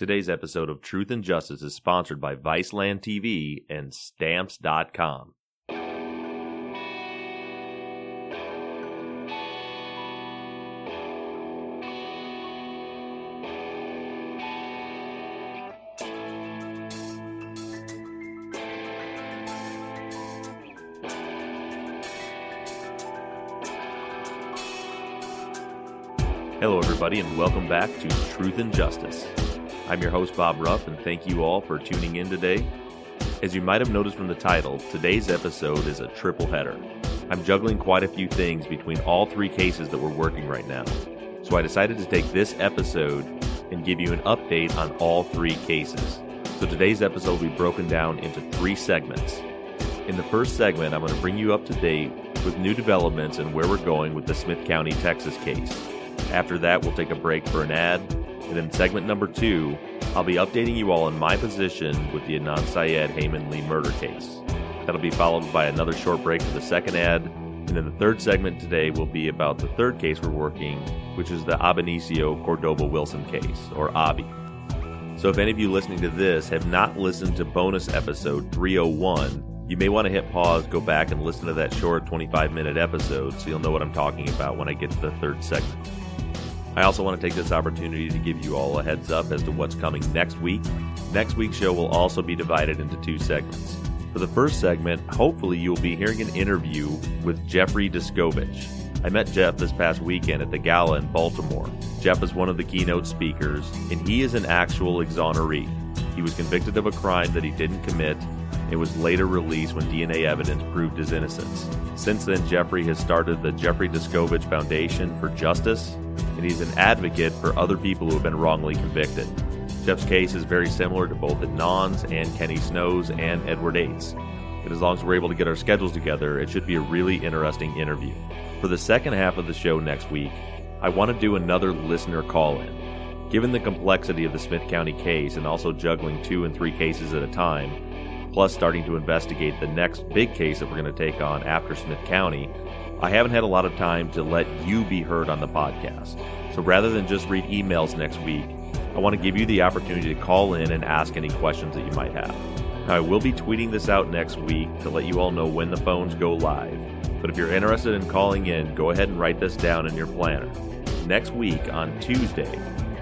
Today's episode of Truth and Justice is sponsored by Viceland TV and Stamps.com. Hello, everybody, and welcome back to Truth and Justice. I'm your host, Bob Ruff, and thank you all for tuning in today. As you might have noticed from the title, today's episode is a triple header. I'm juggling quite a few things between all three cases that we're working right now. So I decided to take this episode and give you an update on all three cases. So today's episode will be broken down into three segments. In the first segment, I'm going to bring you up to date with new developments and where we're going with the Smith County, Texas case. After that, we'll take a break for an ad. And in segment number two, I'll be updating you all on my position with the Adnan Syed Hae Min Lee murder case. That'll be followed by another short break for the second ad. And then the third segment today will be about the third case we're working, which is the Abenicio Cordoba Wilson case, or ABI. So if any of you listening to this have not listened to bonus episode 301, you may want to hit pause, go back and listen to that short 25 minute episode so you'll know what I'm talking about when I get to the third segment. I also want to take this opportunity to give you all a heads up as to what's coming next week. Next week's show will also be divided into two segments. For the first segment, hopefully you'll be hearing an interview with Jeffrey Deskovic. I met Jeff this past weekend at the gala in Baltimore. Jeff is one of the keynote speakers, and he is an actual exoneree. He was convicted of a crime that he didn't commit it was later released when DNA evidence proved his innocence. Since then, Jeffrey has started the Jeffrey Deskovic Foundation for Justice, and he's an advocate for other people who have been wrongly convicted. Jeff's case is very similar to both Adnan's and Kenny Snow's and Edward Ates'. And as long as we're able to get our schedules together, it should be a really interesting interview. For the second half of the show next week, I want to do another listener call in. Given the complexity of the Smith County case and also juggling two and three cases at a time, plus starting to investigate the next big case that we're going to take on after Smith County, I haven't had a lot of time to let you be heard on the podcast. So rather than just read emails next week, I want to give you the opportunity to call in and ask any questions that you might have. Now, I will be tweeting this out next week to let you all know when the phones go live. But if you're interested in calling in, go ahead and write this down in your planner. Next week on Tuesday,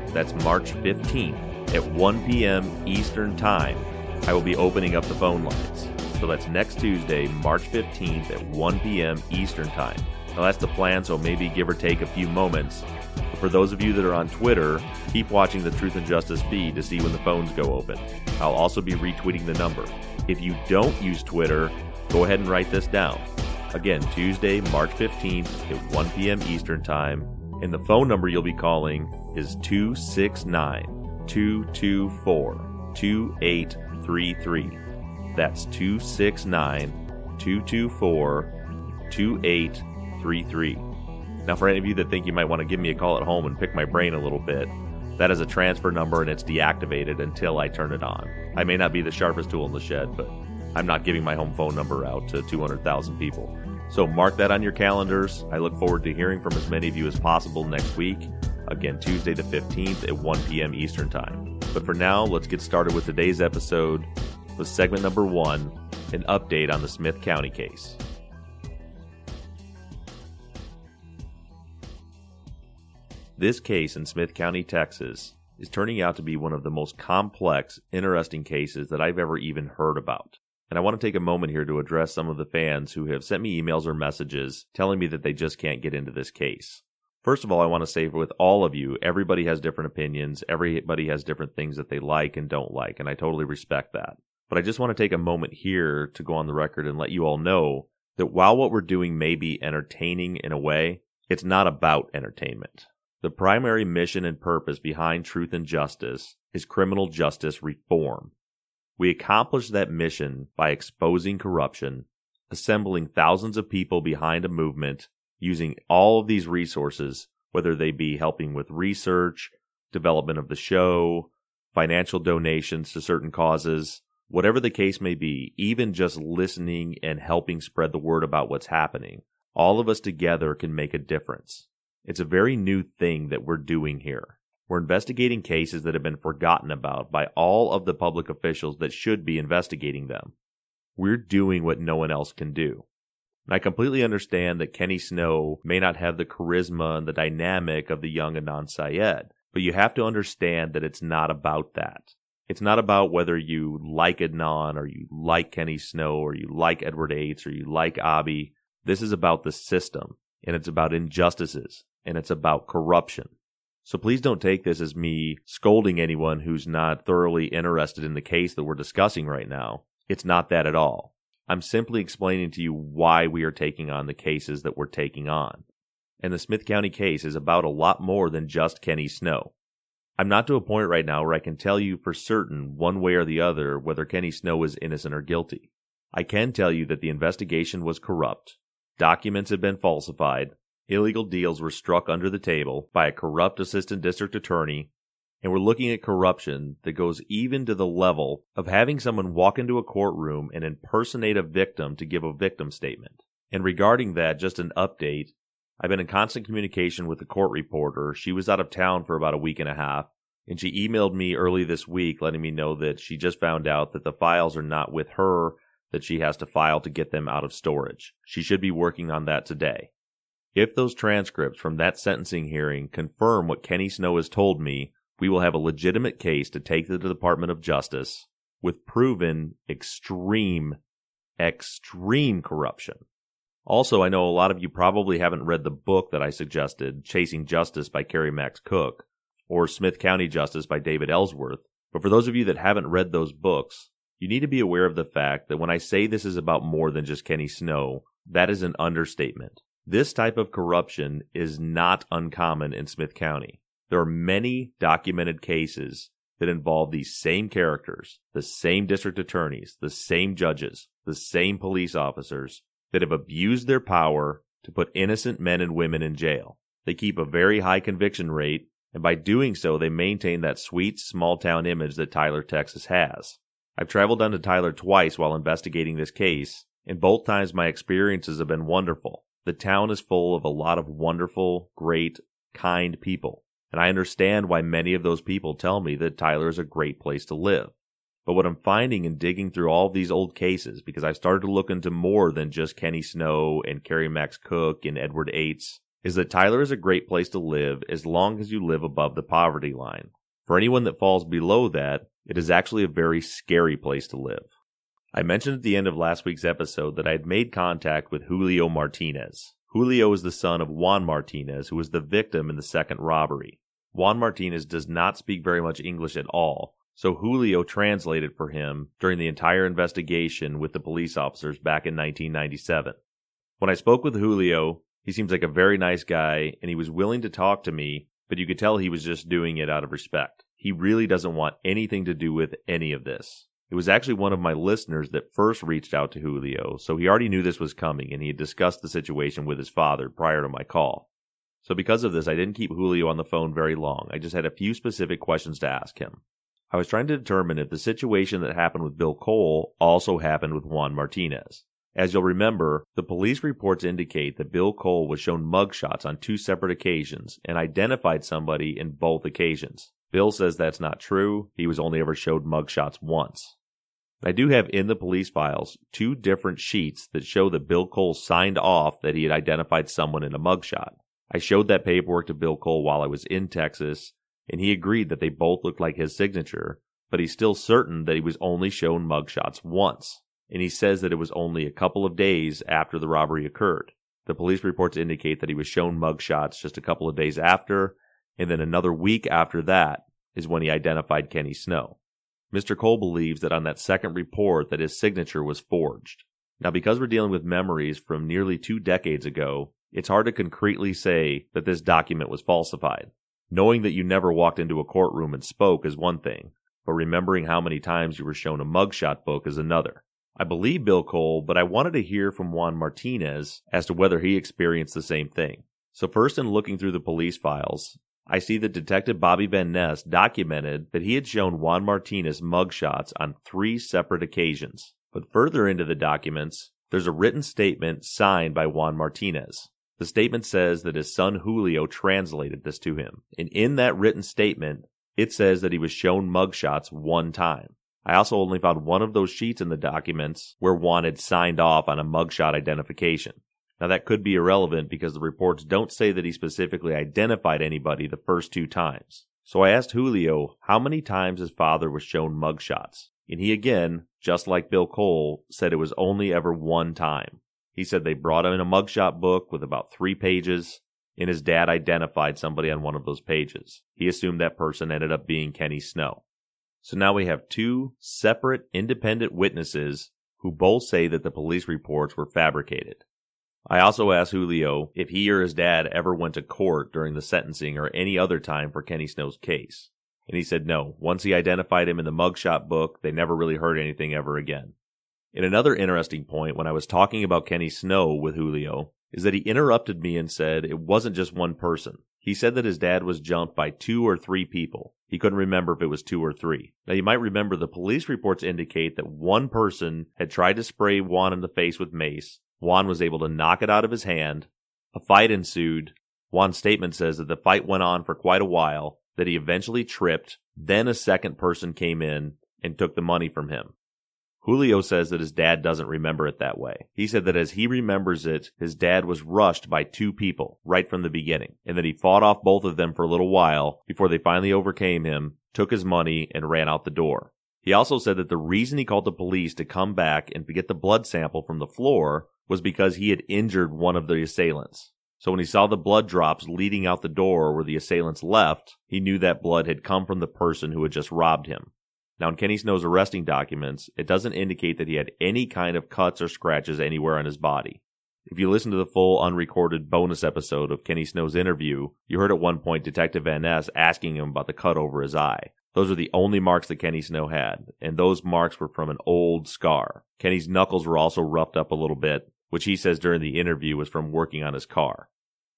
that's March 15th at 1 p.m. Eastern Time, I will be opening up the phone lines. So that's next Tuesday, March 15th at 1 p.m. Eastern Time. Now that's the plan, so maybe give or take a few moments. But for those of you that are on Twitter, keep watching the Truth and Justice feed to see when the phones go open. I'll also be retweeting the number. If you don't use Twitter, go ahead and write this down. Again, Tuesday, March 15th at 1 p.m. Eastern Time. And the phone number you'll be calling is 269 224 2833. That's 269 224 2833. Now, for any of you that think you might want to give me a call at home and pick my brain a little bit, that is a transfer number and it's deactivated until I turn it on. I may not be the sharpest tool in the shed, but I'm not giving my home phone number out to 200,000 people. So mark that on your calendars. I look forward to hearing from as many of you as possible next week. Again, Tuesday the 15th at 1 p.m. Eastern Time. But for now, let's get started with today's episode with segment number one an update on the Smith County case. This case in Smith County, Texas, is turning out to be one of the most complex, interesting cases that I've ever even heard about. And I want to take a moment here to address some of the fans who have sent me emails or messages telling me that they just can't get into this case. First of all, I want to say with all of you, everybody has different opinions. Everybody has different things that they like and don't like, and I totally respect that. But I just want to take a moment here to go on the record and let you all know that while what we're doing may be entertaining in a way, it's not about entertainment. The primary mission and purpose behind truth and justice is criminal justice reform. We accomplish that mission by exposing corruption, assembling thousands of people behind a movement, using all of these resources, whether they be helping with research, development of the show, financial donations to certain causes, whatever the case may be, even just listening and helping spread the word about what's happening, all of us together can make a difference. It's a very new thing that we're doing here. We're investigating cases that have been forgotten about by all of the public officials that should be investigating them. We're doing what no one else can do. And I completely understand that Kenny Snow may not have the charisma and the dynamic of the young Adnan Syed, but you have to understand that it's not about that. It's not about whether you like Adnan or you like Kenny Snow or you like Edward Ates or you like Abi. This is about the system and it's about injustices and it's about corruption. So please don't take this as me scolding anyone who's not thoroughly interested in the case that we're discussing right now. It's not that at all. I'm simply explaining to you why we are taking on the cases that we're taking on. And the Smith County case is about a lot more than just Kenny Snow. I'm not to a point right now where I can tell you for certain, one way or the other, whether Kenny Snow is innocent or guilty. I can tell you that the investigation was corrupt. Documents had been falsified, illegal deals were struck under the table by a corrupt assistant district attorney, and we're looking at corruption that goes even to the level of having someone walk into a courtroom and impersonate a victim to give a victim statement. And regarding that, just an update. I've been in constant communication with the court reporter. She was out of town for about a week and a half, and she emailed me early this week letting me know that she just found out that the files are not with her, that she has to file to get them out of storage. She should be working on that today. If those transcripts from that sentencing hearing confirm what Kenny Snow has told me, we will have a legitimate case to take to the Department of Justice with proven extreme, extreme corruption. Also, I know a lot of you probably haven't read the book that I suggested, Chasing Justice by Kerry Max Cook, or Smith County Justice by David Ellsworth. But for those of you that haven't read those books, you need to be aware of the fact that when I say this is about more than just Kenny Snow, that is an understatement. This type of corruption is not uncommon in Smith County. There are many documented cases that involve these same characters, the same district attorneys, the same judges, the same police officers that have abused their power to put innocent men and women in jail. They keep a very high conviction rate, and by doing so, they maintain that sweet small town image that Tyler, Texas has. I've traveled down to Tyler twice while investigating this case, and both times my experiences have been wonderful. The town is full of a lot of wonderful, great, kind people. And I understand why many of those people tell me that Tyler is a great place to live. But what I'm finding in digging through all of these old cases, because I've started to look into more than just Kenny Snow and Kerry Max Cook and Edward Ates, is that Tyler is a great place to live as long as you live above the poverty line. For anyone that falls below that, it is actually a very scary place to live. I mentioned at the end of last week's episode that I had made contact with Julio Martinez. Julio is the son of Juan Martinez, who was the victim in the second robbery. Juan Martinez does not speak very much English at all, so Julio translated for him during the entire investigation with the police officers back in 1997. When I spoke with Julio, he seems like a very nice guy and he was willing to talk to me, but you could tell he was just doing it out of respect. He really doesn't want anything to do with any of this. It was actually one of my listeners that first reached out to Julio, so he already knew this was coming and he had discussed the situation with his father prior to my call. So because of this, I didn't keep Julio on the phone very long. I just had a few specific questions to ask him. I was trying to determine if the situation that happened with Bill Cole also happened with Juan Martinez. As you'll remember, the police reports indicate that Bill Cole was shown mugshots on two separate occasions and identified somebody in both occasions. Bill says that's not true. He was only ever showed mugshots once. I do have in the police files two different sheets that show that Bill Cole signed off that he had identified someone in a mugshot. I showed that paperwork to Bill Cole while I was in Texas, and he agreed that they both looked like his signature, but he's still certain that he was only shown mugshots once, and he says that it was only a couple of days after the robbery occurred. The police reports indicate that he was shown mugshots just a couple of days after, and then another week after that is when he identified Kenny Snow. Mr. Cole believes that on that second report that his signature was forged. Now, because we're dealing with memories from nearly two decades ago, it's hard to concretely say that this document was falsified. Knowing that you never walked into a courtroom and spoke is one thing, but remembering how many times you were shown a mugshot book is another. I believe Bill Cole, but I wanted to hear from Juan Martinez as to whether he experienced the same thing. So first in looking through the police files, I see that Detective Bobby Van Ness documented that he had shown Juan Martinez mugshots on three separate occasions. But further into the documents, there's a written statement signed by Juan Martinez. The statement says that his son Julio translated this to him. And in that written statement, it says that he was shown mugshots one time. I also only found one of those sheets in the documents where Juan had signed off on a mugshot identification. Now that could be irrelevant because the reports don't say that he specifically identified anybody the first two times. So I asked Julio how many times his father was shown mugshots. And he again, just like Bill Cole, said it was only ever one time. He said they brought him in a mugshot book with about three pages, and his dad identified somebody on one of those pages. He assumed that person ended up being Kenny Snow. So now we have two separate independent witnesses who both say that the police reports were fabricated. I also asked Julio if he or his dad ever went to court during the sentencing or any other time for Kenny Snow's case. And he said no. Once he identified him in the mugshot book, they never really heard anything ever again. In another interesting point, when I was talking about Kenny Snow with Julio, is that he interrupted me and said it wasn't just one person. He said that his dad was jumped by two or three people. He couldn't remember if it was two or three. Now, you might remember the police reports indicate that one person had tried to spray Juan in the face with mace. Juan was able to knock it out of his hand. A fight ensued. Juan's statement says that the fight went on for quite a while, that he eventually tripped. Then a second person came in and took the money from him. Julio says that his dad doesn't remember it that way. He said that as he remembers it, his dad was rushed by two people right from the beginning, and that he fought off both of them for a little while before they finally overcame him, took his money, and ran out the door. He also said that the reason he called the police to come back and get the blood sample from the floor was because he had injured one of the assailants. So when he saw the blood drops leading out the door where the assailants left, he knew that blood had come from the person who had just robbed him. Now, in Kenny Snow's arresting documents, it doesn't indicate that he had any kind of cuts or scratches anywhere on his body. If you listen to the full unrecorded bonus episode of Kenny Snow's interview, you heard at one point Detective Van Ness asking him about the cut over his eye. Those are the only marks that Kenny Snow had, and those marks were from an old scar. Kenny's knuckles were also roughed up a little bit, which he says during the interview was from working on his car.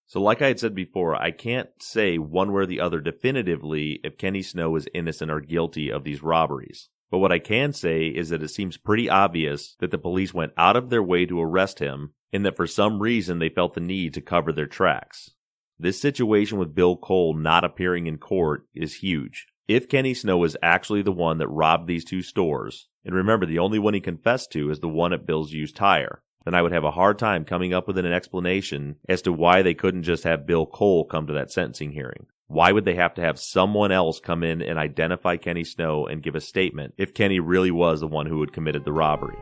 So, like I had said before, I can't say one way or the other definitively if Kenny Snow is innocent or guilty of these robberies. But what I can say is that it seems pretty obvious that the police went out of their way to arrest him and that for some reason they felt the need to cover their tracks. This situation with Bill Cole not appearing in court is huge. If Kenny Snow is actually the one that robbed these two stores, and remember the only one he confessed to is the one at Bill's used tire, then I would have a hard time coming up with an explanation as to why they couldn't just have Bill Cole come to that sentencing hearing. Why would they have to have someone else come in and identify Kenny Snow and give a statement if Kenny really was the one who had committed the robbery?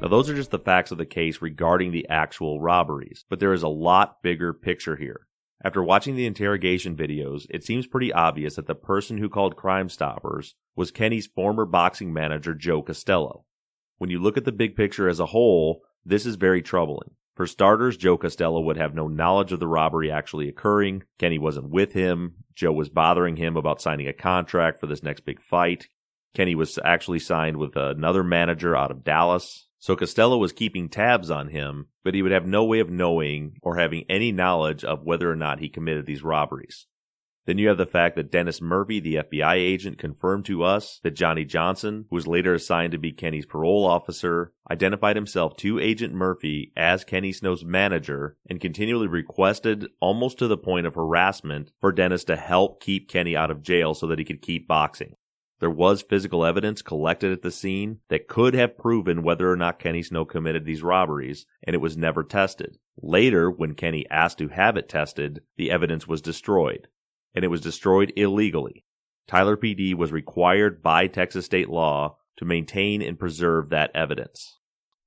Now, those are just the facts of the case regarding the actual robberies, but there is a lot bigger picture here. After watching the interrogation videos, it seems pretty obvious that the person who called Crime Stoppers was Kenny's former boxing manager, Joe Costello. When you look at the big picture as a whole, this is very troubling. For starters, Joe Costello would have no knowledge of the robbery actually occurring. Kenny wasn't with him. Joe was bothering him about signing a contract for this next big fight. Kenny was actually signed with another manager out of Dallas. So Costello was keeping tabs on him, but he would have no way of knowing or having any knowledge of whether or not he committed these robberies. Then you have the fact that Dennis Murphy, the FBI agent, confirmed to us that Johnny Johnson, who was later assigned to be Kenny's parole officer, identified himself to Agent Murphy as Kenny Snow's manager and continually requested, almost to the point of harassment, for Dennis to help keep Kenny out of jail so that he could keep boxing. There was physical evidence collected at the scene that could have proven whether or not Kenny Snow committed these robberies, and it was never tested. Later, when Kenny asked to have it tested, the evidence was destroyed, and it was destroyed illegally. Tyler PD was required by Texas state law to maintain and preserve that evidence.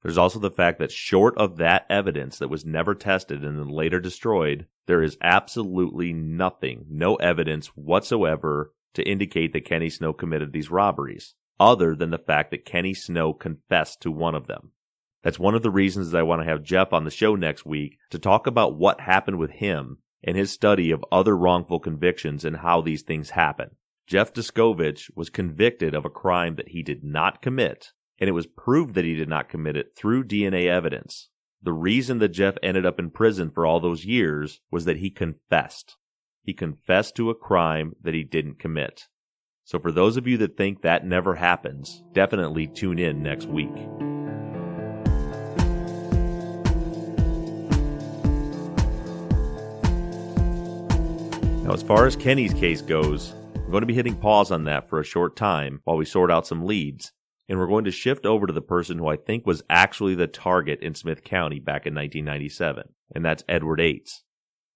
There's also the fact that short of that evidence that was never tested and then later destroyed, there is absolutely nothing, no evidence whatsoever to indicate that Kenny Snow committed these robberies, other than the fact that Kenny Snow confessed to one of them. That's one of the reasons that I want to have Jeff on the show next week to talk about what happened with him and his study of other wrongful convictions and how these things happen. Jeff Deskovic was convicted of a crime that he did not commit, and it was proved that he did not commit it through DNA evidence. The reason that Jeff ended up in prison for all those years was that he confessed. He confessed to a crime that he didn't commit. So for those of you that think that never happens, definitely tune in next week. Now, as far as Kenny's case goes, I'm going to be hitting pause on that for a short time while we sort out some leads, and we're going to shift over to the person who I think was actually the target in Smith County back in 1997, and that's Edward Ates.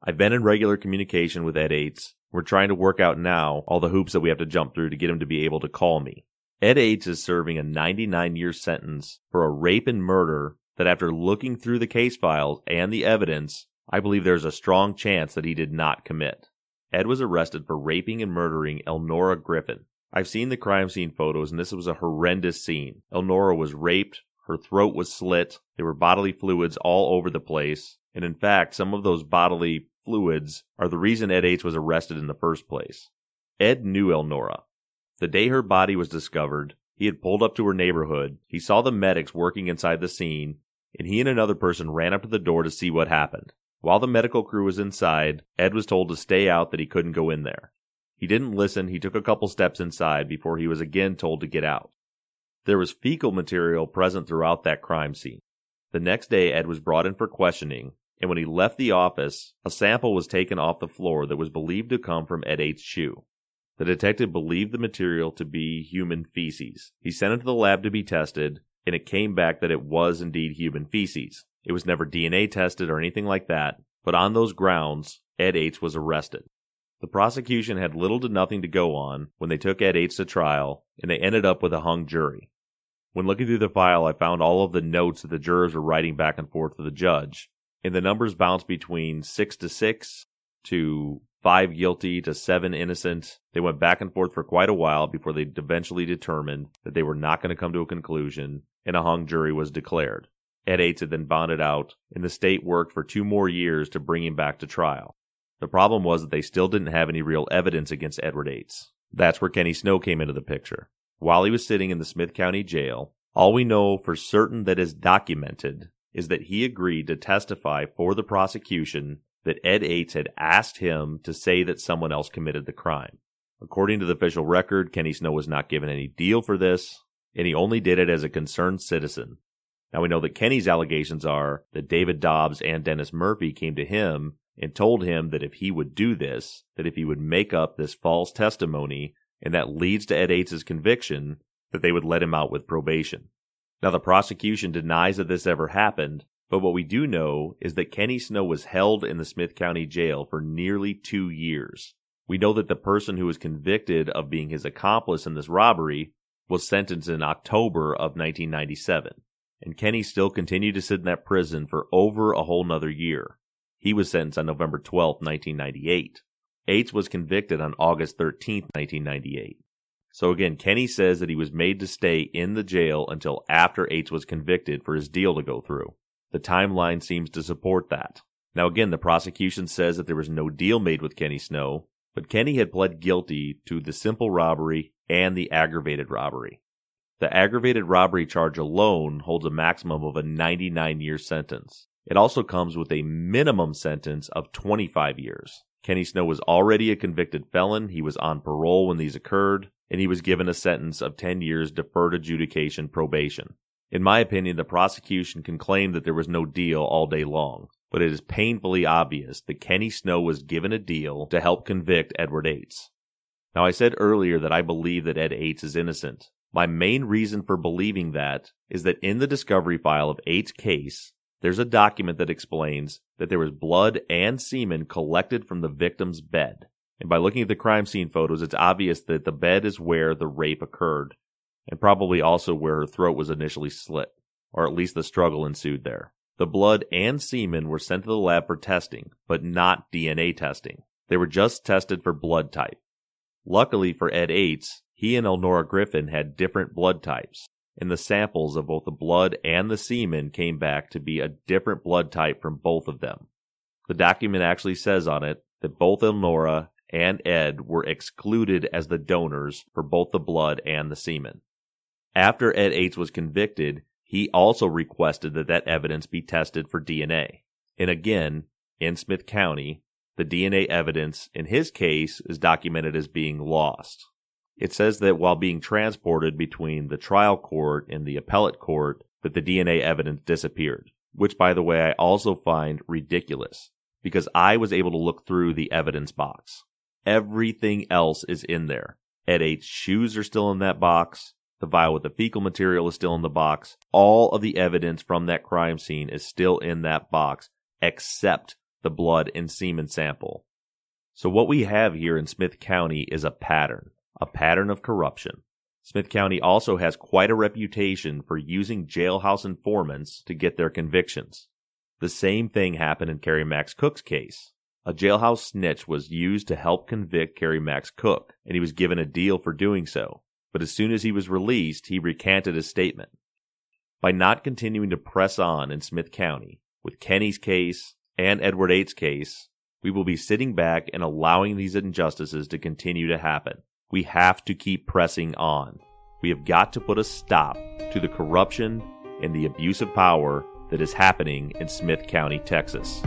I've been in regular communication with Ed Ates. We're trying to work out now all the hoops that we have to jump through to get him to be able to call me. Ed Ates is serving a 99 year sentence for a rape and murder that after looking through the case files and the evidence, I believe there's a strong chance that he did not commit. Ed was arrested for raping and murdering Elnora Griffin. I've seen the crime scene photos, and this was a horrendous scene. Elnora was raped, her throat was slit, there were bodily fluids all over the place, and in fact, some of those bodily fluids are the reason Ed Ates was arrested in the first place. Ed knew Elnora. The day her body was discovered, he had pulled up to her neighborhood, he saw the medics working inside the scene, and he and another person ran up to the door to see what happened. While the medical crew was inside, Ed was told to stay out that he couldn't go in there. He didn't listen, he took a couple steps inside before he was again told to get out. There was fecal material present throughout that crime scene. The next day, Ed was brought in for questioning, and when he left the office, a sample was taken off the floor that was believed to come from Ed Ates' shoe. The detective believed the material to be human feces. He sent it to the lab to be tested, and it came back that it was indeed human feces. It was never DNA tested or anything like that, but on those grounds, Ed Ates was arrested. The prosecution had little to nothing to go on when they took Ed Ates to trial, and they ended up with a hung jury. When looking through the file, I found all of the notes that the jurors were writing back and forth to the judge, and the numbers bounced between six to six to five guilty to seven innocent. They went back and forth for quite a while before they eventually determined that they were not going to come to a conclusion, and a hung jury was declared. Ed Ates had then bonded out, and the state worked for two more years to bring him back to trial. The problem was that they still didn't have any real evidence against Edward Ates. That's where Kenny Snow came into the picture. While he was sitting in the Smith County Jail, all we know for certain that is documented is that he agreed to testify for the prosecution that Ed Ates had asked him to say that someone else committed the crime. According to the official record, Kenny Snow was not given any deal for this, and he only did it as a concerned citizen. Now we know that Kenny's allegations are that David Dobbs and Dennis Murphy came to him and told him that if he would do this, that if he would make up this false testimony, and that leads to Ed Ates' conviction, that they would let him out with probation. Now the prosecution denies that this ever happened, but what we do know is that Kenny Snow was held in the Smith County Jail for nearly two years. We know that the person who was convicted of being his accomplice in this robbery was sentenced in October of 1997 and Kenny still continued to sit in that prison for over a whole nother year. He was sentenced on November 12, 1998. Ates was convicted on August 13, 1998. So again, Kenny says that he was made to stay in the jail until after Ates was convicted for his deal to go through. The timeline seems to support that. Now again, the prosecution says that there was no deal made with Kenny Snow, but Kenny had pled guilty to the simple robbery and the aggravated robbery. The aggravated robbery charge alone holds a maximum of a 99 year sentence. It also comes with a minimum sentence of 25 years. Kenny Snow was already a convicted felon. He was on parole when these occurred, and he was given a sentence of 10 years deferred adjudication probation. In my opinion, the prosecution can claim that there was no deal all day long, but it is painfully obvious that Kenny Snow was given a deal to help convict Edward Ates. Now, I said earlier that I believe that Ed Ates is innocent. My main reason for believing that is that in the discovery file of Ates' case, there's a document that explains that there was blood and semen collected from the victim's bed. And by looking at the crime scene photos, it's obvious that the bed is where the rape occurred, and probably also where her throat was initially slit, or at least the struggle ensued there. The blood and semen were sent to the lab for testing, but not DNA testing. They were just tested for blood type. Luckily for Ed Ates, he and Elnora Griffin had different blood types, and the samples of both the blood and the semen came back to be a different blood type from both of them. The document actually says on it that both Elnora and Ed were excluded as the donors for both the blood and the semen. After Ed Ates was convicted, he also requested that that evidence be tested for DNA. And again, in Smith County, the DNA evidence in his case is documented as being lost. It says that while being transported between the trial court and the appellate court, that the DNA evidence disappeared, which by the way I also find ridiculous because I was able to look through the evidence box. Everything else is in there. Ed Ates' shoes are still in that box. The vial with the fecal material is still in the box. All of the evidence from that crime scene is still in that box, except the blood and semen sample. So what we have here in Smith County is a pattern, a pattern of corruption. Smith County also has quite a reputation for using jailhouse informants to get their convictions. The same thing happened in Kerry Max Cook's case. A jailhouse snitch was used to help convict Kerry Max Cook, and he was given a deal for doing so but as soon as he was released, he recanted his statement. By not continuing to press on in Smith County, with Kenny's case and Edward Ates' case, we will be sitting back and allowing these injustices to continue to happen. We have to keep pressing on. We have got to put a stop to the corruption and the abuse of power that is happening in Smith County, Texas.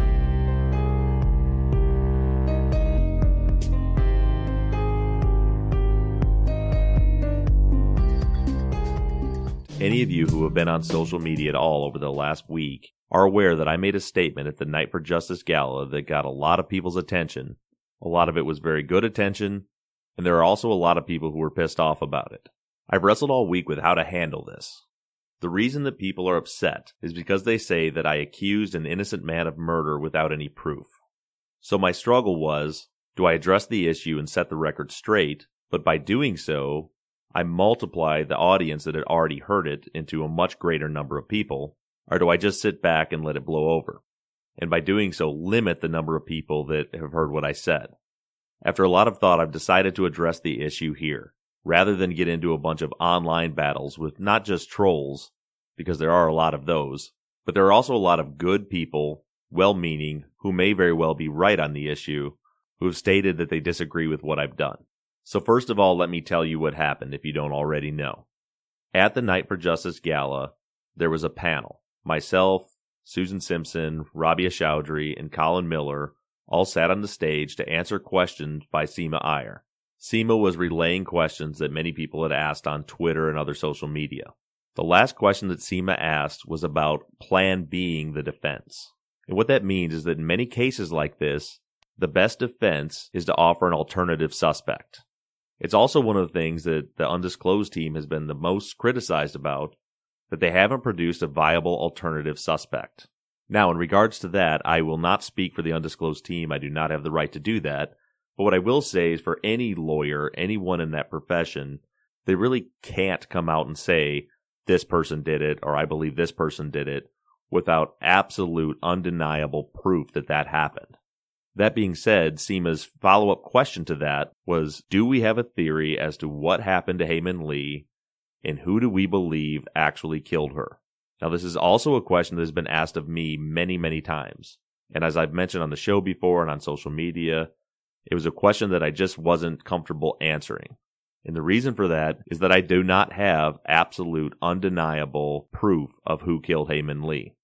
Any of you who have been on social media at all over the last week are aware that I made a statement at the Night for Justice Gala that got a lot of people's attention. A lot of it was very good attention, and there are also a lot of people who were pissed off about it. I've wrestled all week with how to handle this. The reason that people are upset is because they say that I accused an innocent man of murder without any proof. So my struggle was do I address the issue and set the record straight, but by doing so, I multiply the audience that had already heard it into a much greater number of people, or do I just sit back and let it blow over? And by doing so, limit the number of people that have heard what I said. After a lot of thought, I've decided to address the issue here, rather than get into a bunch of online battles with not just trolls, because there are a lot of those, but there are also a lot of good people, well meaning, who may very well be right on the issue, who have stated that they disagree with what I've done. So, first of all, let me tell you what happened if you don't already know. At the Night for Justice Gala, there was a panel. Myself, Susan Simpson, Rabia Chaudhry, and Colin Miller all sat on the stage to answer questions by Seema Iyer. Seema was relaying questions that many people had asked on Twitter and other social media. The last question that Seema asked was about Plan being the defense. And what that means is that in many cases like this, the best defense is to offer an alternative suspect. It's also one of the things that the undisclosed team has been the most criticized about that they haven't produced a viable alternative suspect. Now, in regards to that, I will not speak for the undisclosed team. I do not have the right to do that. But what I will say is for any lawyer, anyone in that profession, they really can't come out and say, this person did it, or I believe this person did it, without absolute, undeniable proof that that happened. That being said, Seema's follow up question to that was Do we have a theory as to what happened to Hae Min Lee and who do we believe actually killed her? Now, this is also a question that has been asked of me many, many times. And as I've mentioned on the show before and on social media, it was a question that I just wasn't comfortable answering. And the reason for that is that I do not have absolute, undeniable proof of who killed Hae Min Lee.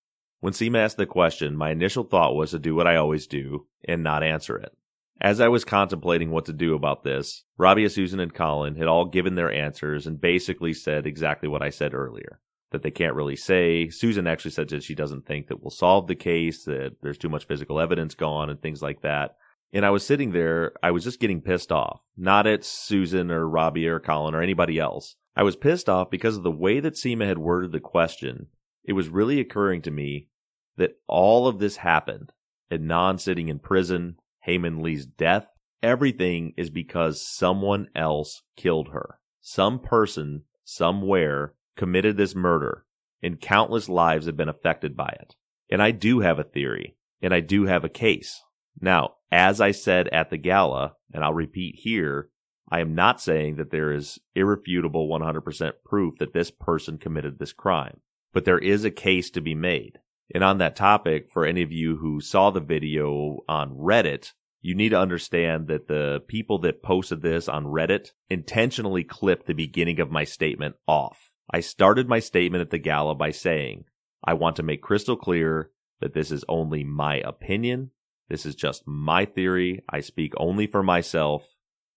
When Seema asked the question, my initial thought was to do what I always do and not answer it. As I was contemplating what to do about this, Rabia, Susan, and Colin had all given their answers and basically said exactly what I said earlier. That they can't really say. Susan actually said that she doesn't think that we'll solve the case, that there's too much physical evidence gone and things like that. And I was sitting there, I was just getting pissed off. Not at Susan or Rabia or Colin or anybody else. I was pissed off because of the way that Seema had worded the question it was really occurring to me that all of this happened Adnan sitting in prison, Hae Min Lee's death, everything is because someone else killed her. Some person, somewhere, committed this murder, and countless lives have been affected by it. And I do have a theory, and I do have a case. Now, as I said at the gala, and I'll repeat here, I am not saying that there is irrefutable 100% proof that this person committed this crime but there is a case to be made. And on that topic, for any of you who saw the video on Reddit, you need to understand that the people that posted this on Reddit intentionally clipped the beginning of my statement off. I started my statement at the gala by saying, I want to make crystal clear that this is only my opinion. This is just my theory. I speak only for myself.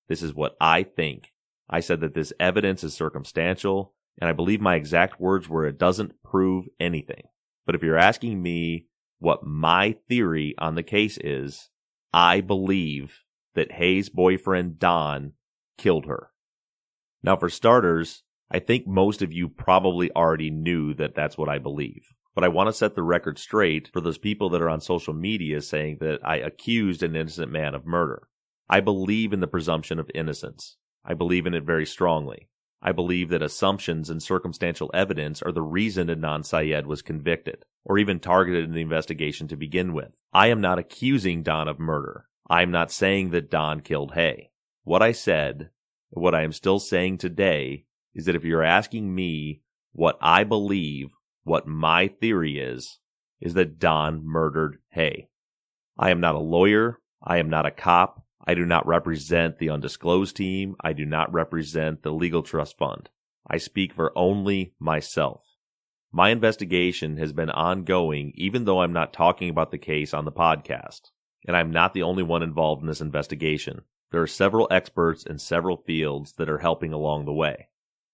This is what I think. I said that this evidence is circumstantial, and I believe my exact words were it doesn't prove anything. But if you're asking me what my theory on the case is, I believe that Hae's boyfriend Don killed her. Now, for starters, I think most of you probably already knew that that's what I believe. But I want to set the record straight for those people that are on social media saying that I accused an innocent man of murder. I believe in the presumption of innocence. I believe in it very strongly. I believe that assumptions and circumstantial evidence are the reason Adnan Syed was convicted, or even targeted in the investigation to begin with. I am not accusing Don of murder. I am not saying that Don killed Hae. What I said, what I am still saying today, is that if you're asking me what I believe, what my theory is, is that Don murdered Hae. I am not a lawyer. I am not a cop. I do not represent the undisclosed team. I do not represent the legal trust fund. I speak for only myself. My investigation has been ongoing even though I'm not talking about the case on the podcast. And I'm not the only one involved in this investigation. There are several experts in several fields that are helping along the way.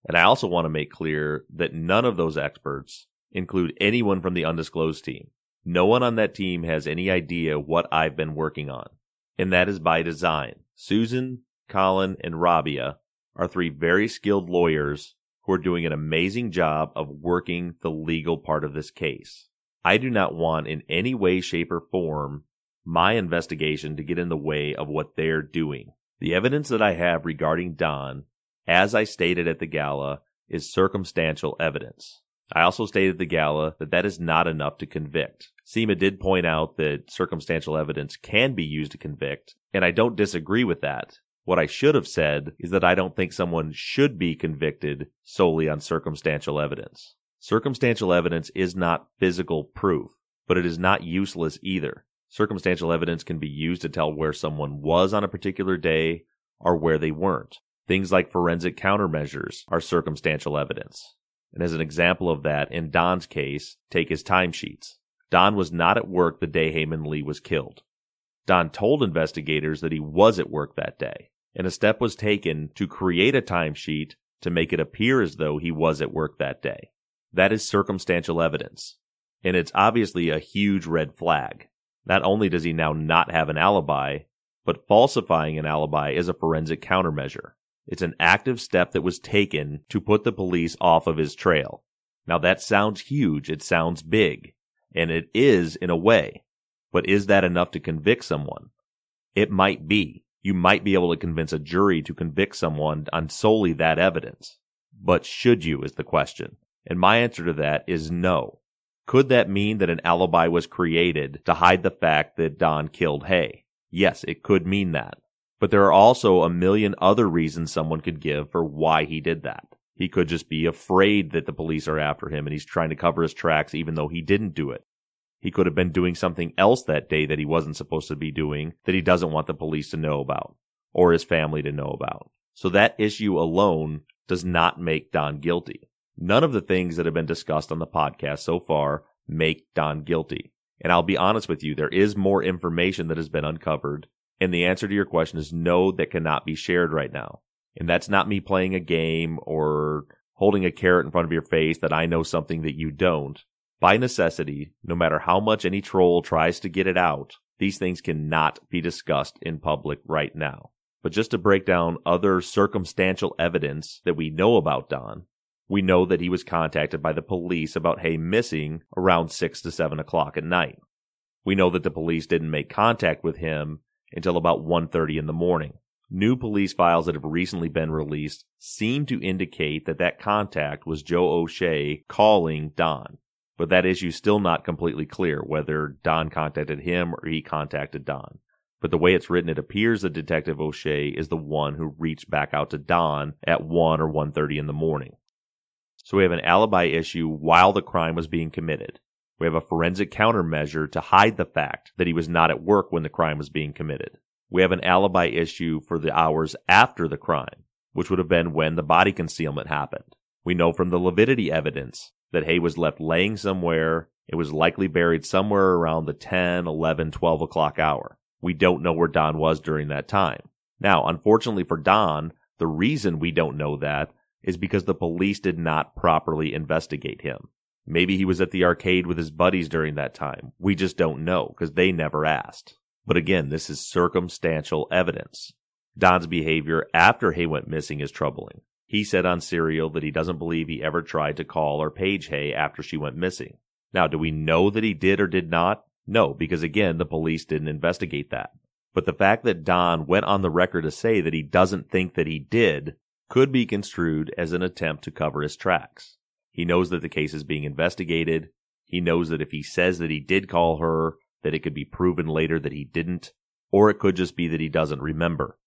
And I also want to make clear that none of those experts include anyone from the undisclosed team. No one on that team has any idea what I've been working on. And that is by design. Susan, Colin, and Rabia are three very skilled lawyers who are doing an amazing job of working the legal part of this case. I do not want in any way, shape, or form my investigation to get in the way of what they're doing. The evidence that I have regarding Don, as I stated at the gala, is circumstantial evidence. I also stated at the gala that that is not enough to convict. Seema did point out that circumstantial evidence can be used to convict, and I don't disagree with that. What I should have said is that I don't think someone should be convicted solely on circumstantial evidence. Circumstantial evidence is not physical proof, but it is not useless either. Circumstantial evidence can be used to tell where someone was on a particular day or where they weren't. Things like forensic countermeasures are circumstantial evidence. And as an example of that, in Don's case, take his timesheets. Don was not at work the day Hae Min Lee was killed. Don told investigators that he was at work that day, and a step was taken to create a timesheet to make it appear as though he was at work that day. That is circumstantial evidence, and it's obviously a huge red flag. Not only does he now not have an alibi, but falsifying an alibi is a forensic countermeasure. It's an active step that was taken to put the police off of his trail. Now that sounds huge, it sounds big, and it is in a way, but is that enough to convict someone? It might be. You might be able to convince a jury to convict someone on solely that evidence. But should you is the question. And my answer to that is no. Could that mean that an alibi was created to hide the fact that Don killed Hae? Yes, it could mean that. But there are also a million other reasons someone could give for why he did that. He could just be afraid that the police are after him and he's trying to cover his tracks even though he didn't do it. He could have been doing something else that day that he wasn't supposed to be doing that he doesn't want the police to know about or his family to know about. So that issue alone does not make Don guilty. None of the things that have been discussed on the podcast so far make Don guilty. And I'll be honest with you, there is more information that has been uncovered. And the answer to your question is no, that cannot be shared right now. And that's not me playing a game or holding a carrot in front of your face that I know something that you don't. By necessity, no matter how much any troll tries to get it out, these things cannot be discussed in public right now. But just to break down other circumstantial evidence that we know about Don, we know that he was contacted by the police about Hae missing around 6 to 7 o'clock at night. We know that the police didn't make contact with him until about 1.30 in the morning. New police files that have recently been released seem to indicate that that contact was Joe O'Shea calling Don. But that issue is still not completely clear whether Don contacted him or he contacted Don. But the way it's written, it appears that Detective O'Shea is the one who reached back out to Don at 1 or 1.30 in the morning. So we have an alibi issue while the crime was being committed. We have a forensic countermeasure to hide the fact that he was not at work when the crime was being committed. We have an alibi issue for the hours after the crime, which would have been when the body concealment happened. We know from the lividity evidence that Hae was left laying somewhere. It was likely buried somewhere around the 10, 11, 12 o'clock hour. We don't know where Don was during that time. Now, unfortunately for Don, The reason we don't know that is because the police did not properly investigate him. Maybe he was at the arcade with his buddies during that time. We just don't know because they never asked. But again, this is circumstantial evidence. Don's behavior after Hae went missing is troubling. He said on Serial that he doesn't believe he ever tried to call or page Hae after she went missing. Now, do we know that he did or did not? No, because again, the police didn't investigate that. But the fact that Don went on the record to say that he doesn't think that he did could be construed as an attempt to cover his tracks. He knows that the case is being investigated. He knows that if he says that he did call her, that it could be proven later that he didn't, or it could just be that he doesn't remember.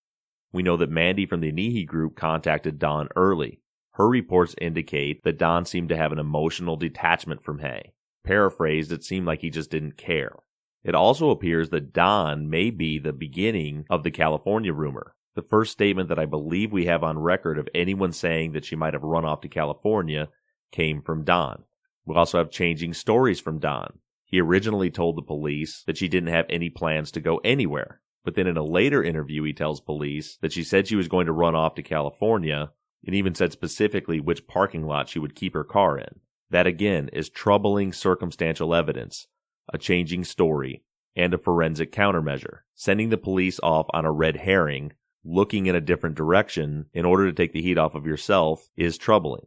We know that Mandy from the Anihi group contacted Don early. Her reports indicate that Don seemed to have an emotional detachment from Hae. Paraphrased, it seemed like he just didn't care. It also appears that Don may be the beginning of the California rumor. The first statement that I believe we have on record of anyone saying that she might have run off to California came from Don. We also have changing stories from Don. He originally told the police that she didn't have any plans to go anywhere. But then in a later interview, he tells police that she said she was going to run off to California and even said specifically which parking lot she would keep her car in. That again is troubling circumstantial evidence, a changing story, and a forensic countermeasure. Sending the police off on a red herring, looking in a different direction in order to take the heat off of yourself is troubling.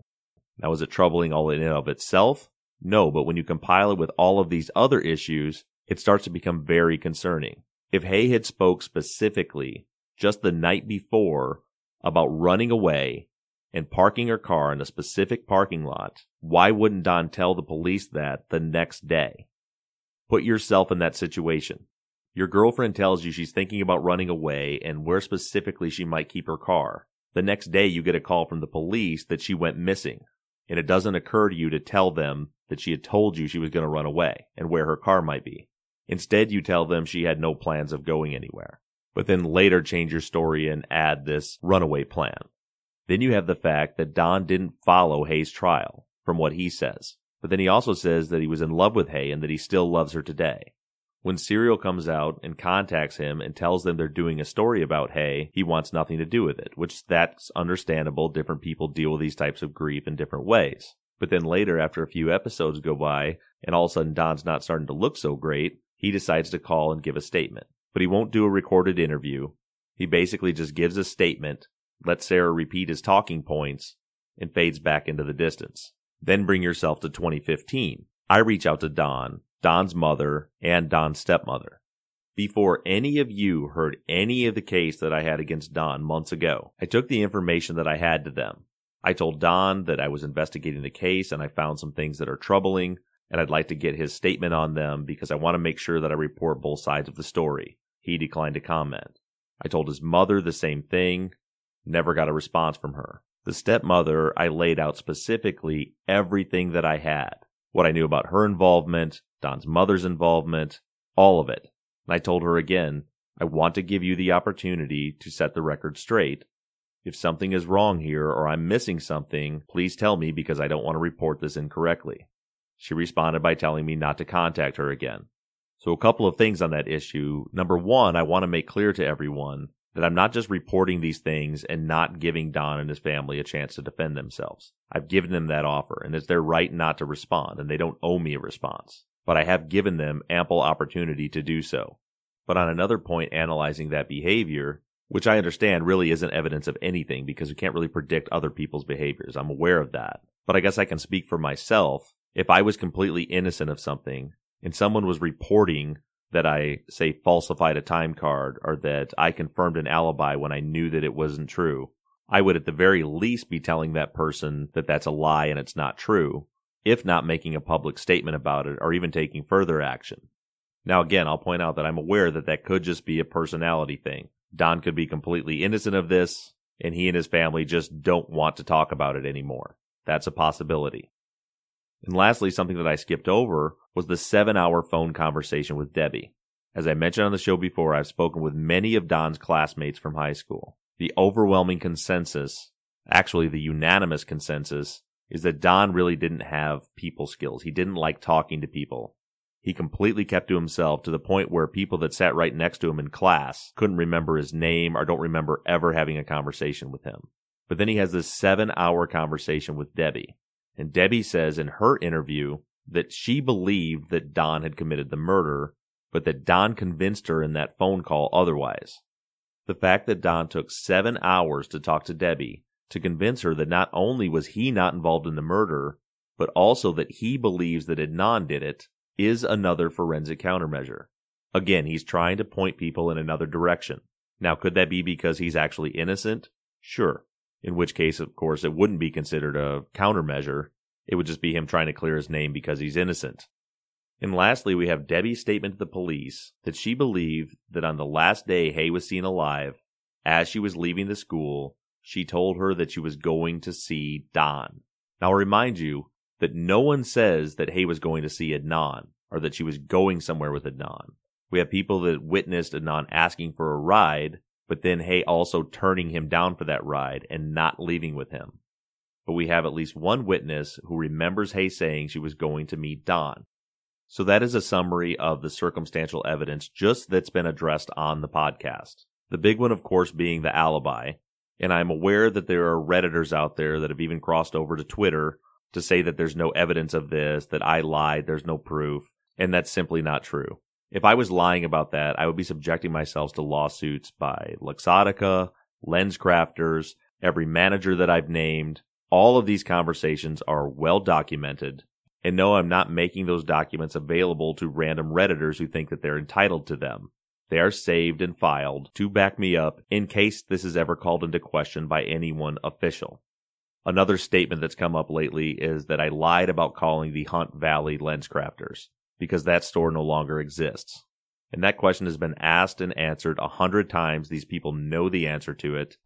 Now, is it troubling all in and of itself? No, but when you compile it with all of these other issues, it starts to become very concerning. If Hae had spoke specifically just the night before about running away and parking her car in a specific parking lot, why wouldn't Don tell the police that the next day? Put yourself in that situation. Your girlfriend tells you she's thinking about running away and where specifically she might keep her car. The next day you get a call from the police that she went missing, and it doesn't occur to you to tell them that she had told you she was going to run away and where her car might be. Instead, you tell them she had no plans of going anywhere, but then later change your story and add this runaway plan. Then you have the fact that Don didn't follow Hae's trial, from what he says. But then he also says that he was in love with Hae and that he still loves her today. When Serial comes out and contacts him and tells them they're doing a story about Hae, he wants nothing to do with it, which that's understandable. Different people deal with these types of grief in different ways. But then later, after a few episodes go by, and all of a sudden Don's not starting to look so great, he decides to call and give a statement. But he won't do a recorded interview. He basically just gives a statement, lets Sarah repeat his talking points, and fades back into the distance. Then bring yourself to 2015. I reach out to Don, Don's mother, and Don's stepmother. Before any of you heard any of the case that I had against Don months ago, I took the information that I had to them. I told Don that I was investigating the case and I found some things that are troubling and I'd like to get his statement on them because I want to make sure that I report both sides of the story. He declined to comment. I told his mother the same thing, never got a response from her. The stepmother, I laid out specifically everything that I had what I knew about her involvement, Don's mother's involvement, all of it. And I told her again, I want to give you the opportunity to set the record straight. If something is wrong here or I'm missing something, please tell me because I don't want to report this incorrectly. She responded by telling me not to contact her again. So, a couple of things on that issue. Number one, I want to make clear to everyone that I'm not just reporting these things and not giving Don and his family a chance to defend themselves. I've given them that offer, and it's their right not to respond, and they don't owe me a response. But I have given them ample opportunity to do so. But on another point, analyzing that behavior, which I understand really isn't evidence of anything because we can't really predict other people's behaviors. I'm aware of that. But I guess I can speak for myself if I was completely innocent of something and someone was reporting that I, say, falsified a time card or that I confirmed an alibi when I knew that it wasn't true, I would at the very least be telling that person that that's a lie and it's not true, if not making a public statement about it or even taking further action. Now, again, I'll point out that I'm aware that that could just be a personality thing. Don could be completely innocent of this, and he and his family just don't want to talk about it anymore. That's a possibility. And lastly, something that I skipped over was the seven hour phone conversation with Debbie. As I mentioned on the show before, I've spoken with many of Don's classmates from high school. The overwhelming consensus, actually the unanimous consensus, is that Don really didn't have people skills. He didn't like talking to people. He completely kept to himself to the point where people that sat right next to him in class couldn't remember his name or don't remember ever having a conversation with him. But then he has this seven hour conversation with Debbie. And Debbie says in her interview that she believed that Don had committed the murder, but that Don convinced her in that phone call otherwise. The fact that Don took seven hours to talk to Debbie to convince her that not only was he not involved in the murder, but also that he believes that Adnan did it is another forensic countermeasure. Again, he's trying to point people in another direction. Now, could that be because he's actually innocent? Sure. In which case, of course, it wouldn't be considered a countermeasure. It would just be him trying to clear his name because he's innocent. And lastly, we have Debbie's statement to the police that she believed that on the last day Hae was seen alive, as she was leaving the school, she told her that she was going to see Don. Now, I'll remind you, that no one says that Hae was going to see Adnan or that she was going somewhere with Adnan. We have people that witnessed Adnan asking for a ride, but then Hae also turning him down for that ride and not leaving with him. But we have at least one witness who remembers Hae saying she was going to meet Don. So that is a summary of the circumstantial evidence just that's been addressed on the podcast. The big one, of course, being the alibi. And I'm aware that there are Redditors out there that have even crossed over to Twitter to say that there's no evidence of this, that I lied, there's no proof, and that's simply not true. If I was lying about that, I would be subjecting myself to lawsuits by Luxottica, LensCrafters, every manager that I've named. All of these conversations are well documented. And no, I'm not making those documents available to random Redditors who think that they're entitled to them. They are saved and filed to back me up in case this is ever called into question by anyone official. Another statement that's come up lately is that I lied about calling the Hunt Valley LensCrafters because that store no longer exists. And that question has been asked and answered a hundred times. These people know the answer to it.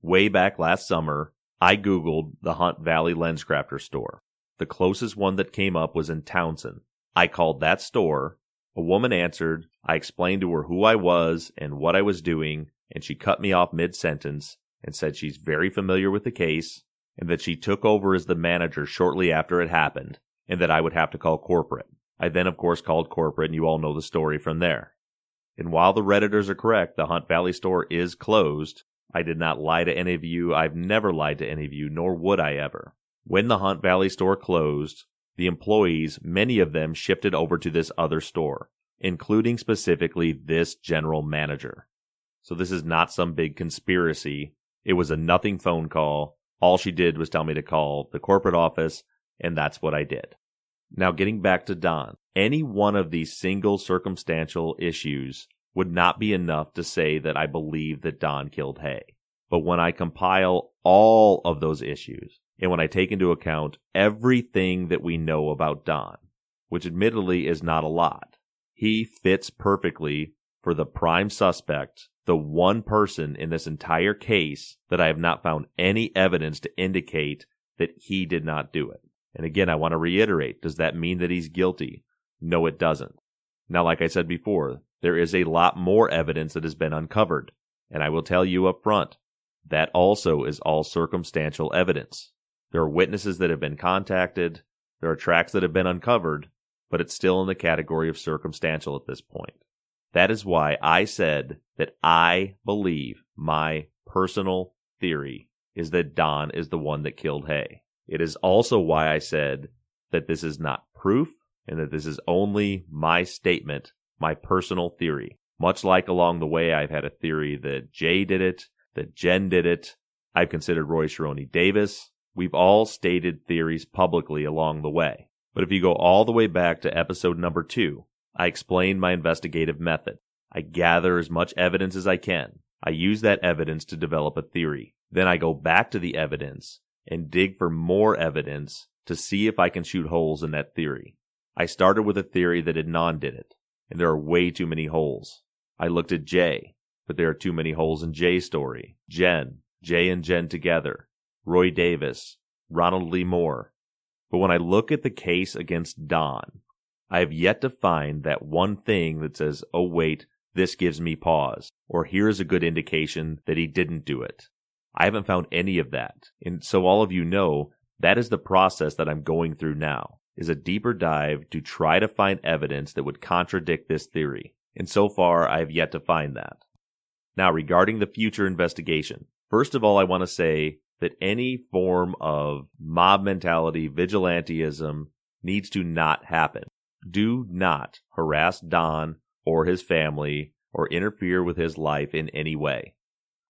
Way back last summer, I Googled the Hunt Valley LensCrafter store. The closest one that came up was in Towson. I called that store. A woman answered. I explained to her who I was and what I was doing, and she cut me off mid sentence and said she's very familiar with the case and that she took over as the manager shortly after it happened, and that I would have to call corporate. I then, of course, called corporate, and you all know the story from there. And while the Redditors are correct, the Hunt Valley store is closed. I did not lie to any of you. I've never lied to any of you, nor would I ever. When the Hunt Valley store closed, the employees, many of them shifted over to this other store, including specifically this general manager. So this is not some big conspiracy. It was a nothing phone call all she did was tell me to call the corporate office, and that's what I did. Now, getting back to Don, any one of these single circumstantial issues would not be enough to say that I believe that Don killed Hae. But when I compile all of those issues, and when I take into account everything that we know about Don, which admittedly is not a lot, he fits perfectly for the prime suspect the one person in this entire case that I have not found any evidence to indicate that he did not do it. And again, I want to reiterate does that mean that he's guilty? No, it doesn't. Now, like I said before, there is a lot more evidence that has been uncovered. And I will tell you up front, that also is all circumstantial evidence. There are witnesses that have been contacted, there are tracks that have been uncovered, but it's still in the category of circumstantial at this point. That is why I said that I believe my personal theory is that Don is the one that killed Hae. It is also why I said that this is not proof and that this is only my statement, my personal theory. Much like along the way, I've had a theory that Jay did it, that Jen did it. I've considered Roy Sharoni Davis. We've all stated theories publicly along the way. But if you go all the way back to episode number two, I explain my investigative method. I gather as much evidence as I can. I use that evidence to develop a theory. Then I go back to the evidence and dig for more evidence to see if I can shoot holes in that theory. I started with a theory that Adnan did it, and there are way too many holes. I looked at Jay, but there are too many holes in Jay's story. Jen, Jay and Jen together, Roy Davis, Ronald Lee Moore. But when I look at the case against Don, I have yet to find that one thing that says, oh, wait, this gives me pause, or here's a good indication that he didn't do it. I haven't found any of that. And so all of you know, that is the process that I'm going through now. is a deeper dive to try to find evidence that would contradict this theory, and so far I have yet to find that. Now, regarding the future investigation, first of all, I want to say that any form of mob mentality, vigilanteism needs to not happen. Do not harass Don or his family or interfere with his life in any way.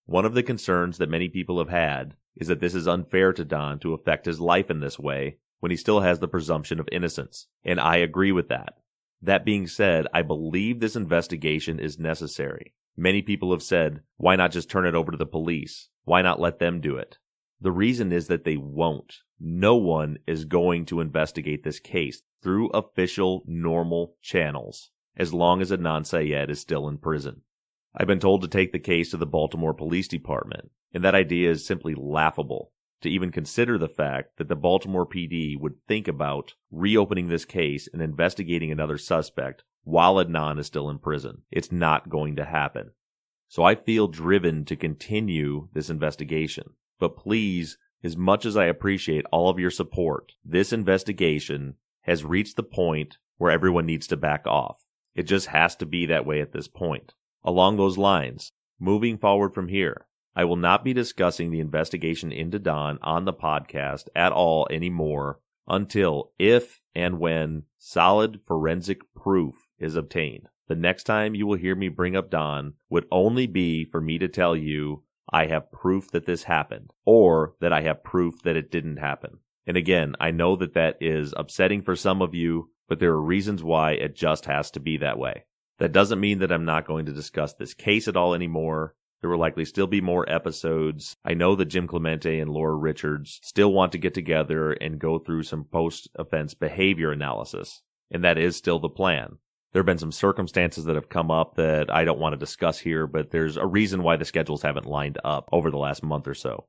One of the concerns that many people have had is that this is unfair to Don to affect his life in this way when he still has the presumption of innocence. And I agree with that. That being said, I believe this investigation is necessary. Many people have said, why not just turn it over to the police? Why not let them do it? The reason is that they won't. No one is going to investigate this case through official, normal channels as long as Adnan Syed is still in prison. I've been told to take the case to the Baltimore Police Department, and that idea is simply laughable. To even consider the fact that the Baltimore PD would think about reopening this case and investigating another suspect while Adnan is still in prison. It's not going to happen. So I feel driven to continue this investigation. But please, as much as I appreciate all of your support, this investigation has reached the point where everyone needs to back off. It just has to be that way at this point. Along those lines, moving forward from here, I will not be discussing the investigation into Don on the podcast at all anymore until if and when solid forensic proof is obtained. The next time you will hear me bring up Don would only be for me to tell you I have proof that this happened, or that I have proof that it didn't happen. And again, I know that that is upsetting for some of you, but there are reasons why it just has to be that way. That doesn't mean that I'm not going to discuss this case at all anymore. There will likely still be more episodes. I know that Jim Clemente and Laura Richards still want to get together and go through some post offense behavior analysis. And that is still the plan there have been some circumstances that have come up that I don't want to discuss here, but there's a reason why the schedules haven't lined up over the last month or so.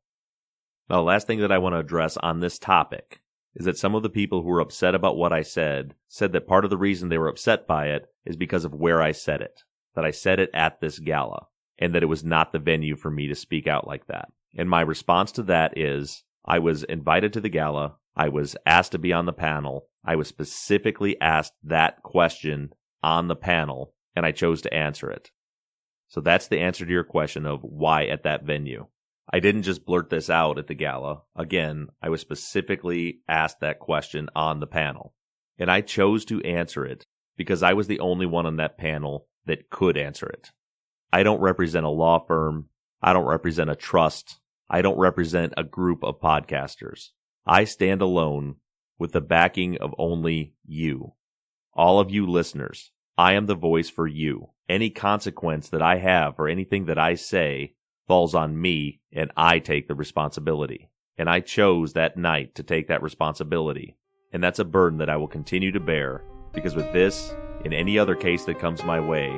Now, the last thing that I want to address on this topic is that some of the people who were upset about what I said said that part of the reason they were upset by it is because of where I said it, that I said it at this gala, and that it was not the venue for me to speak out like that. And my response to that is I was invited to the gala. I was asked to be on the panel. I was specifically asked that question on the panel, and I chose to answer it. So that's the answer to your question of why at that venue. I didn't just blurt this out at the gala. Again, I was specifically asked that question on the panel. And I chose to answer it because I was the only one on that panel that could answer it. I don't represent a law firm. I don't represent a trust. I don't represent a group of podcasters. I stand alone with the backing of only you all of you listeners, I am the voice for you. Any consequence that I have for anything that I say falls on me and I take the responsibility. And I chose that night to take that responsibility. And that's a burden that I will continue to bear because with this and any other case that comes my way,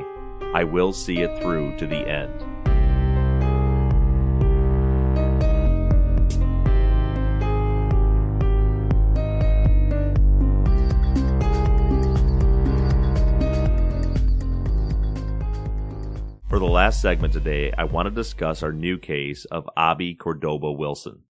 I will see it through to the end. For the last segment today, I want to discuss our new case of Abi Cordoba Wilson.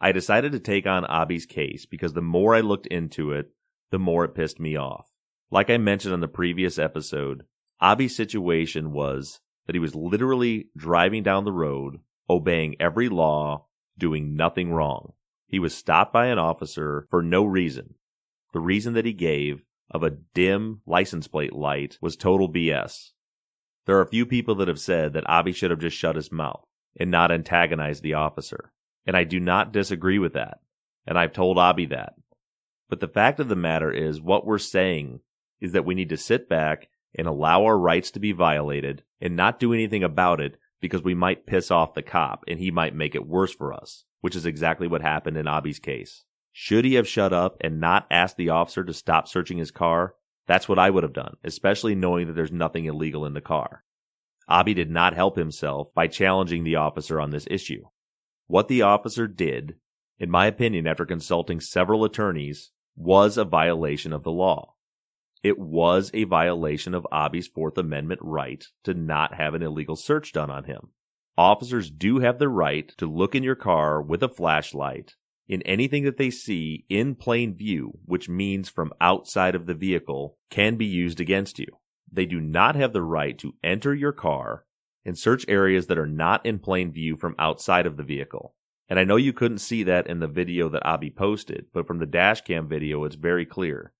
I decided to take on Abi's case because the more I looked into it, the more it pissed me off. Like I mentioned on the previous episode, Abi's situation was that he was literally driving down the road, obeying every law, doing nothing wrong. He was stopped by an officer for no reason. The reason that he gave of a dim license plate light was total BS. There are a few people that have said that Abi should have just shut his mouth and not antagonized the officer. And I do not disagree with that. And I've told Abi that. But the fact of the matter is, what we're saying is that we need to sit back and allow our rights to be violated and not do anything about it because we might piss off the cop and he might make it worse for us, which is exactly what happened in Abi's case. Should he have shut up and not asked the officer to stop searching his car? That's what I would have done, especially knowing that there's nothing illegal in the car. Abi did not help himself by challenging the officer on this issue. What the officer did, in my opinion, after consulting several attorneys, was a violation of the law. It was a violation of Abi's Fourth Amendment right to not have an illegal search done on him. Officers do have the right to look in your car with a flashlight in anything that they see in plain view, which means from outside of the vehicle, can be used against you. They do not have the right to enter your car and search areas that are not in plain view from outside of the vehicle. And I know you couldn't see that in the video that Abi posted, but from the dashcam video, it's very clear.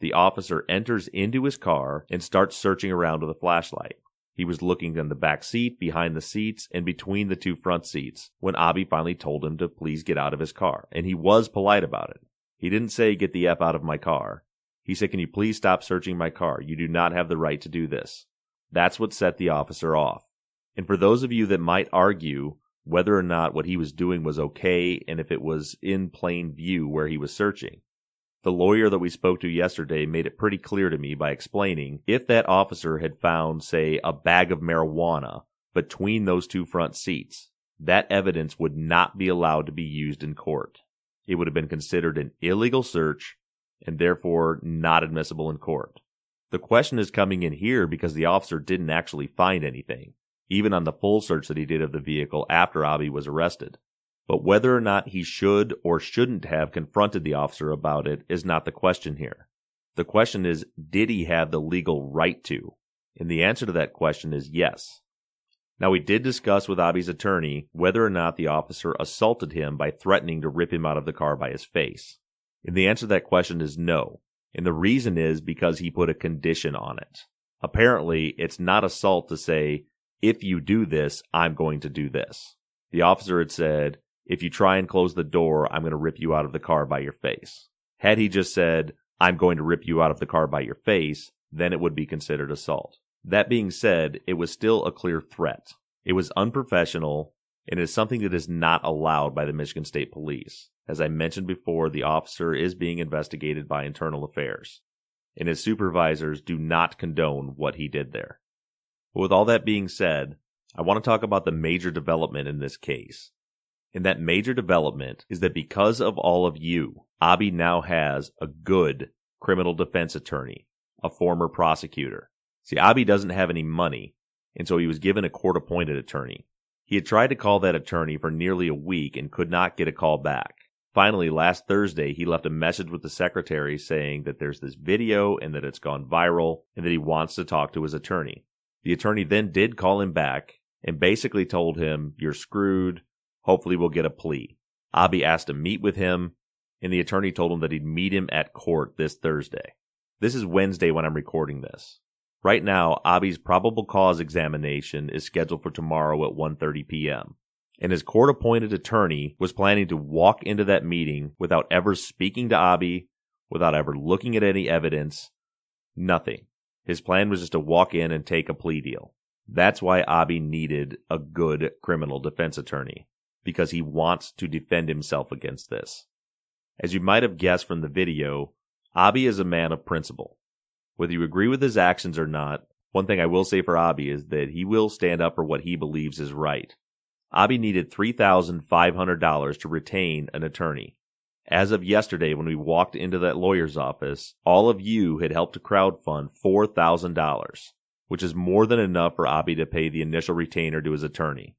The officer enters into his car and starts searching around with a flashlight. He was looking in the back seat, behind the seats, and between the two front seats when Abi finally told him to please get out of his car. And he was polite about it. He didn't say, get the F out of my car. He said, can you please stop searching my car? You do not have the right to do this. That's what set the officer off. And for those of you that might argue whether or not what he was doing was okay and if it was in plain view where he was searching, the lawyer that we spoke to yesterday made it pretty clear to me by explaining if that officer had found, say, a bag of marijuana between those two front seats, that evidence would not be allowed to be used in court. It would have been considered an illegal search and therefore not admissible in court. The question is coming in here because the officer didn't actually find anything, even on the full search that he did of the vehicle after Abi was arrested. But whether or not he should or shouldn't have confronted the officer about it is not the question here. The question is, did he have the legal right to? And the answer to that question is yes. Now, we did discuss with Abi's attorney whether or not the officer assaulted him by threatening to rip him out of the car by his face. And the answer to that question is no. And the reason is because he put a condition on it. Apparently, it's not assault to say, if you do this, I'm going to do this. The officer had said, if you try and close the door, I'm going to rip you out of the car by your face. Had he just said, I'm going to rip you out of the car by your face, then it would be considered assault. That being said, it was still a clear threat. It was unprofessional and is something that is not allowed by the Michigan State Police. As I mentioned before, the officer is being investigated by internal affairs, and his supervisors do not condone what he did there. But with all that being said, I want to talk about the major development in this case. And that major development is that because of all of you, Abi now has a good criminal defense attorney, a former prosecutor. See, Abi doesn't have any money, and so he was given a court appointed attorney. He had tried to call that attorney for nearly a week and could not get a call back. Finally, last Thursday, he left a message with the secretary saying that there's this video and that it's gone viral and that he wants to talk to his attorney. The attorney then did call him back and basically told him, You're screwed. Hopefully, we'll get a plea. Abi asked to meet with him, and the attorney told him that he'd meet him at court this Thursday. This is Wednesday when I'm recording this. Right now, Abi's probable cause examination is scheduled for tomorrow at 1:30 p.m. And his court-appointed attorney was planning to walk into that meeting without ever speaking to Abi, without ever looking at any evidence, nothing. His plan was just to walk in and take a plea deal. That's why Abi needed a good criminal defense attorney because he wants to defend himself against this. As you might have guessed from the video, Abi is a man of principle. Whether you agree with his actions or not, one thing I will say for Abi is that he will stand up for what he believes is right. Abi needed $3,500 to retain an attorney. As of yesterday, when we walked into that lawyer's office, all of you had helped to crowdfund $4,000, which is more than enough for Abi to pay the initial retainer to his attorney.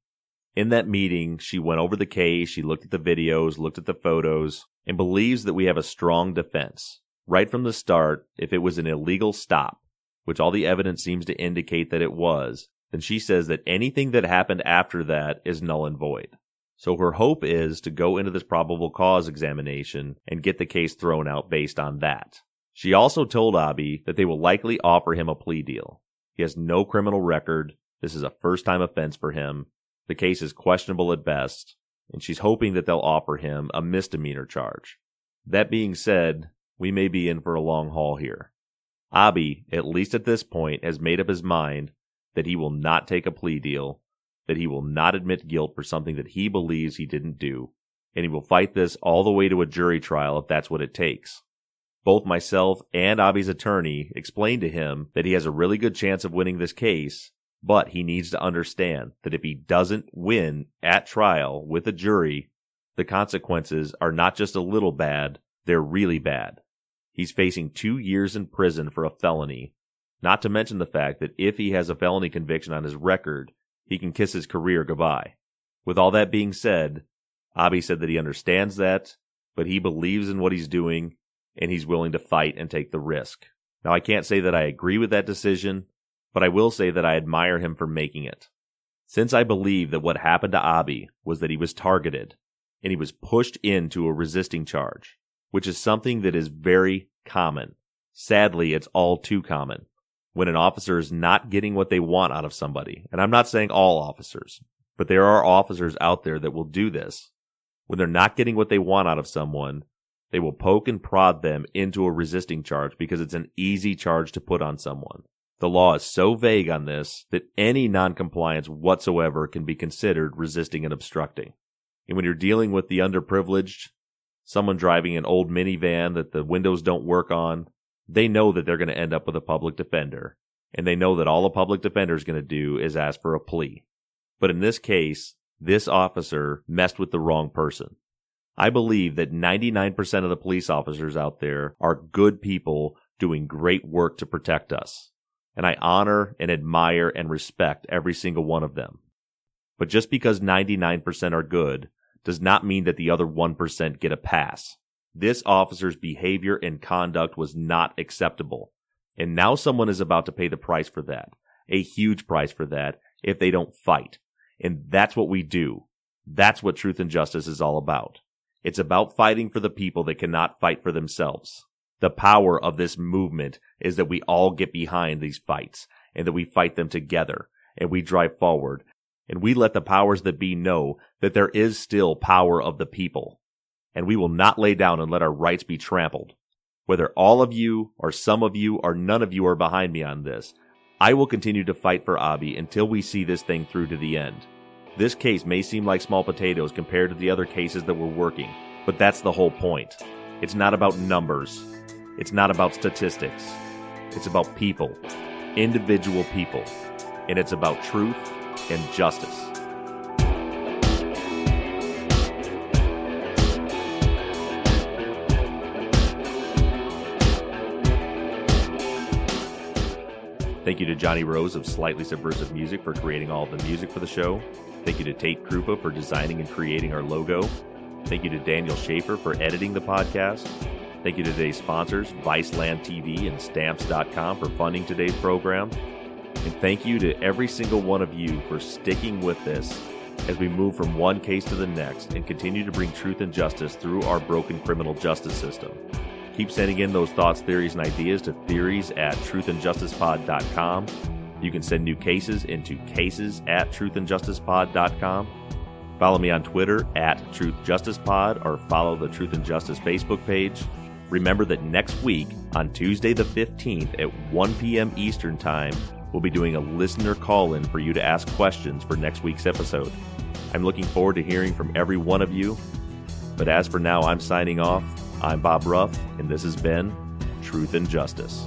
In that meeting, she went over the case, she looked at the videos, looked at the photos, and believes that we have a strong defense. Right from the start, if it was an illegal stop, which all the evidence seems to indicate that it was, then she says that anything that happened after that is null and void. So her hope is to go into this probable cause examination and get the case thrown out based on that. She also told Abi that they will likely offer him a plea deal. He has no criminal record. This is a first time offense for him. The case is questionable at best, and she's hoping that they'll offer him a misdemeanor charge. That being said, we may be in for a long haul here. Abi, at least at this point, has made up his mind that he will not take a plea deal, that he will not admit guilt for something that he believes he didn't do, and he will fight this all the way to a jury trial if that's what it takes. Both myself and Abi's attorney explained to him that he has a really good chance of winning this case, but he needs to understand that if he doesn't win at trial with a jury, the consequences are not just a little bad, they're really bad. He's facing two years in prison for a felony, not to mention the fact that if he has a felony conviction on his record, he can kiss his career goodbye. With all that being said, Abi said that he understands that, but he believes in what he's doing and he's willing to fight and take the risk. Now, I can't say that I agree with that decision, but I will say that I admire him for making it. Since I believe that what happened to Abi was that he was targeted and he was pushed into a resisting charge, which is something that is very common. Sadly, it's all too common when an officer is not getting what they want out of somebody. And I'm not saying all officers, but there are officers out there that will do this. When they're not getting what they want out of someone, they will poke and prod them into a resisting charge because it's an easy charge to put on someone. The law is so vague on this that any noncompliance whatsoever can be considered resisting and obstructing. And when you're dealing with the underprivileged, someone driving an old minivan that the windows don't work on, they know that they're going to end up with a public defender. And they know that all a public defender is going to do is ask for a plea. But in this case, this officer messed with the wrong person. I believe that 99% of the police officers out there are good people doing great work to protect us and I honor and admire and respect every single one of them. But just because 99% are good does not mean that the other 1% get a pass. This officer's behavior and conduct was not acceptable. And now someone is about to pay the price for that. A huge price for that if they don't fight. And that's what we do. That's what truth and justice is all about. It's about fighting for the people that cannot fight for themselves the power of this movement is that we all get behind these fights and that we fight them together and we drive forward and we let the powers that be know that there is still power of the people and we will not lay down and let our rights be trampled. Whether all of you or some of you or none of you are behind me on this, I will continue to fight for Abi until we see this thing through to the end. This case may seem like small potatoes compared to the other cases that we're working, but that's the whole point. It's not about numbers. It's not about statistics. It's about people, individual people, and it's about truth and justice. Thank you to Johnny Rose of Slightly Subversive Music for creating all the music for the show. Thank you to Tate Krupa for designing and creating our logo. Thank you to Daniel Schaefer for editing the podcast. Thank you to today's sponsors, Viceland TV and Stamps.com for funding today's program. And thank you to every single one of you for sticking with this as we move from one case to the next and continue to bring truth and justice through our broken criminal justice system. Keep sending in those thoughts, theories, and ideas to theories at truthandjusticepod.com. You can send new cases into cases at truthandjusticepod.com. Follow me on Twitter at TruthJusticePod or follow the Truth and Justice Facebook page. Remember that next week, on Tuesday the 15th at 1 p.m. Eastern Time, we'll be doing a listener call in for you to ask questions for next week's episode. I'm looking forward to hearing from every one of you. But as for now, I'm signing off. I'm Bob Ruff, and this has been Truth and Justice.